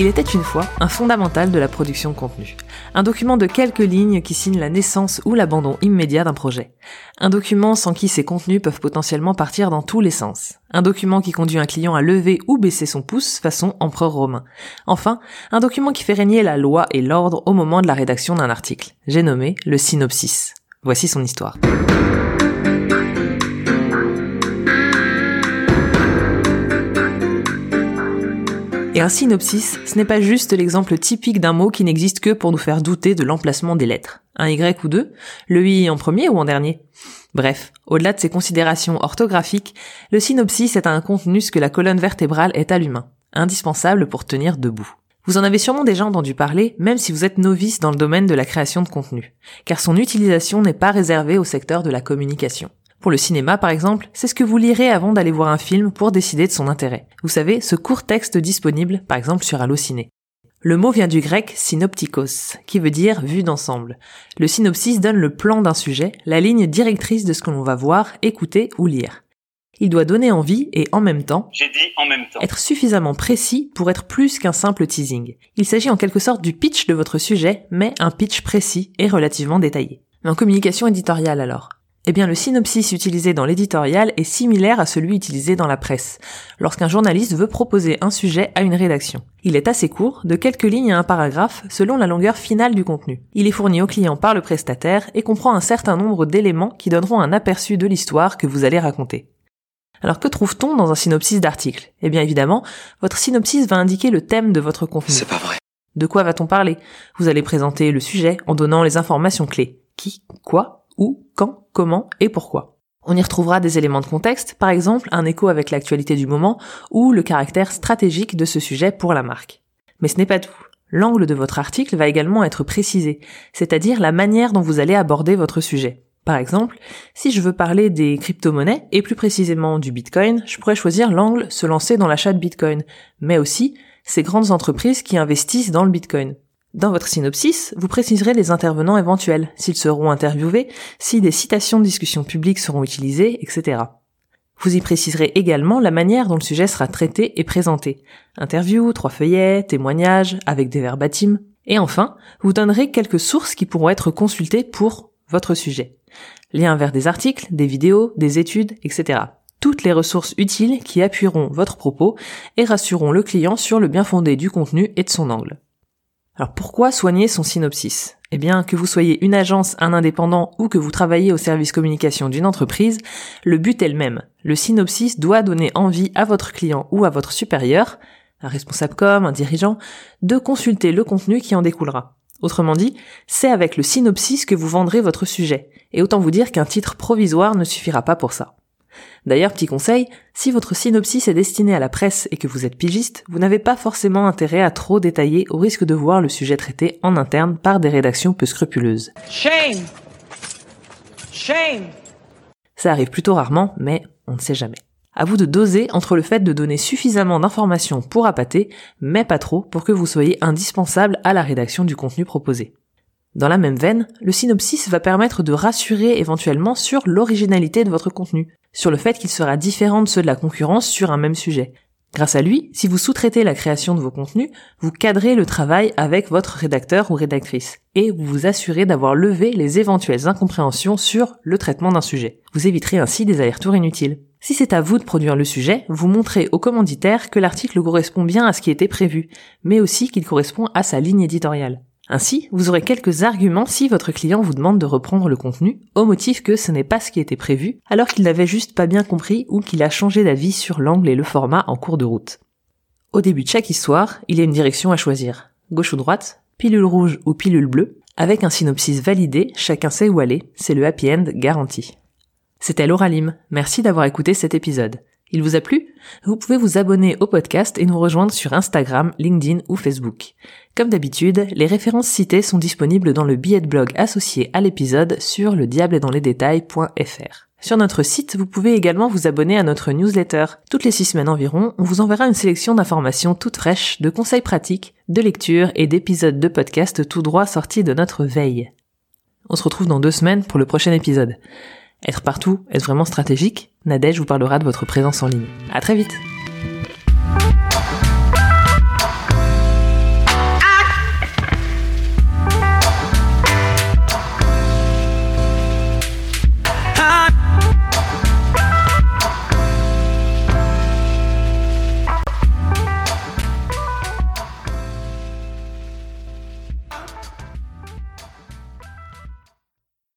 Il était une fois un fondamental de la production de contenu. Un document de quelques lignes qui signe la naissance ou l'abandon immédiat d'un projet. Un document sans qui ces contenus peuvent potentiellement partir dans tous les sens. Un document qui conduit un client à lever ou baisser son pouce façon empereur romain. Enfin, un document qui fait régner la loi et l'ordre au moment de la rédaction d'un article. J'ai nommé le synopsis. Voici son histoire. Un synopsis, ce n'est pas juste l'exemple typique d'un mot qui n'existe que pour nous faire douter de l'emplacement des lettres. Un Y ou deux Le I en premier ou en dernier Bref, au-delà de ces considérations orthographiques, le synopsis est un contenu ce que la colonne vertébrale est à l'humain, indispensable pour tenir debout. Vous en avez sûrement déjà entendu parler, même si vous êtes novice dans le domaine de la création de contenu, car son utilisation n'est pas réservée au secteur de la communication. Pour le cinéma, par exemple, c'est ce que vous lirez avant d'aller voir un film pour décider de son intérêt. Vous savez, ce court texte disponible, par exemple sur Allociné. Le mot vient du grec synoptikos, qui veut dire vue d'ensemble. Le synopsis donne le plan d'un sujet, la ligne directrice de ce que l'on va voir, écouter ou lire. Il doit donner envie et en même temps, J'ai dit en même temps. être suffisamment précis pour être plus qu'un simple teasing. Il s'agit en quelque sorte du pitch de votre sujet, mais un pitch précis et relativement détaillé. En communication éditoriale alors eh bien, le synopsis utilisé dans l'éditorial est similaire à celui utilisé dans la presse, lorsqu'un journaliste veut proposer un sujet à une rédaction. Il est assez court, de quelques lignes à un paragraphe, selon la longueur finale du contenu. Il est fourni au client par le prestataire et comprend un certain nombre d'éléments qui donneront un aperçu de l'histoire que vous allez raconter. Alors que trouve-t-on dans un synopsis d'article? Eh bien évidemment, votre synopsis va indiquer le thème de votre contenu. C'est pas vrai. De quoi va-t-on parler? Vous allez présenter le sujet en donnant les informations clés. Qui? Quoi? Où, quand, comment et pourquoi. On y retrouvera des éléments de contexte, par exemple un écho avec l'actualité du moment ou le caractère stratégique de ce sujet pour la marque. Mais ce n'est pas tout. L'angle de votre article va également être précisé, c'est-à-dire la manière dont vous allez aborder votre sujet. Par exemple, si je veux parler des crypto-monnaies, et plus précisément du Bitcoin, je pourrais choisir l'angle se lancer dans l'achat de Bitcoin, mais aussi ces grandes entreprises qui investissent dans le Bitcoin. Dans votre synopsis, vous préciserez les intervenants éventuels, s'ils seront interviewés, si des citations de discussion publique seront utilisées, etc. Vous y préciserez également la manière dont le sujet sera traité et présenté. Interview, trois feuillets, témoignages, avec des verbatims. Et enfin, vous donnerez quelques sources qui pourront être consultées pour votre sujet. Liens vers des articles, des vidéos, des études, etc. Toutes les ressources utiles qui appuieront votre propos et rassureront le client sur le bien fondé du contenu et de son angle. Alors pourquoi soigner son synopsis? Eh bien, que vous soyez une agence, un indépendant ou que vous travaillez au service communication d'une entreprise, le but est le même. Le synopsis doit donner envie à votre client ou à votre supérieur, un responsable com, un dirigeant, de consulter le contenu qui en découlera. Autrement dit, c'est avec le synopsis que vous vendrez votre sujet. Et autant vous dire qu'un titre provisoire ne suffira pas pour ça. D'ailleurs, petit conseil, si votre synopsis est destiné à la presse et que vous êtes pigiste, vous n'avez pas forcément intérêt à trop détailler au risque de voir le sujet traité en interne par des rédactions peu scrupuleuses. Shame Shame Ça arrive plutôt rarement, mais on ne sait jamais. À vous de doser entre le fait de donner suffisamment d'informations pour appâter, mais pas trop pour que vous soyez indispensable à la rédaction du contenu proposé. Dans la même veine, le synopsis va permettre de rassurer éventuellement sur l'originalité de votre contenu, sur le fait qu'il sera différent de ceux de la concurrence sur un même sujet. Grâce à lui, si vous sous-traitez la création de vos contenus, vous cadrez le travail avec votre rédacteur ou rédactrice, et vous vous assurez d'avoir levé les éventuelles incompréhensions sur le traitement d'un sujet. Vous éviterez ainsi des allers-retours inutiles. Si c'est à vous de produire le sujet, vous montrez au commanditaire que l'article correspond bien à ce qui était prévu, mais aussi qu'il correspond à sa ligne éditoriale. Ainsi, vous aurez quelques arguments si votre client vous demande de reprendre le contenu, au motif que ce n'est pas ce qui était prévu, alors qu'il n'avait juste pas bien compris ou qu'il a changé d'avis sur l'angle et le format en cours de route. Au début de chaque histoire, il y a une direction à choisir. Gauche ou droite, pilule rouge ou pilule bleue, avec un synopsis validé, chacun sait où aller, c'est le happy end garanti. C'était Laura Lim, merci d'avoir écouté cet épisode. Il vous a plu? Vous pouvez vous abonner au podcast et nous rejoindre sur Instagram, LinkedIn ou Facebook. Comme d'habitude, les références citées sont disponibles dans le billet de blog associé à l'épisode sur le diable dans les détails.fr. Sur notre site, vous pouvez également vous abonner à notre newsletter. Toutes les six semaines environ, on vous enverra une sélection d'informations toutes fraîches, de conseils pratiques, de lectures et d'épisodes de podcast tout droit sortis de notre veille. On se retrouve dans deux semaines pour le prochain épisode. Être partout, être vraiment stratégique, Nadège vous parlera de votre présence en ligne. À très vite!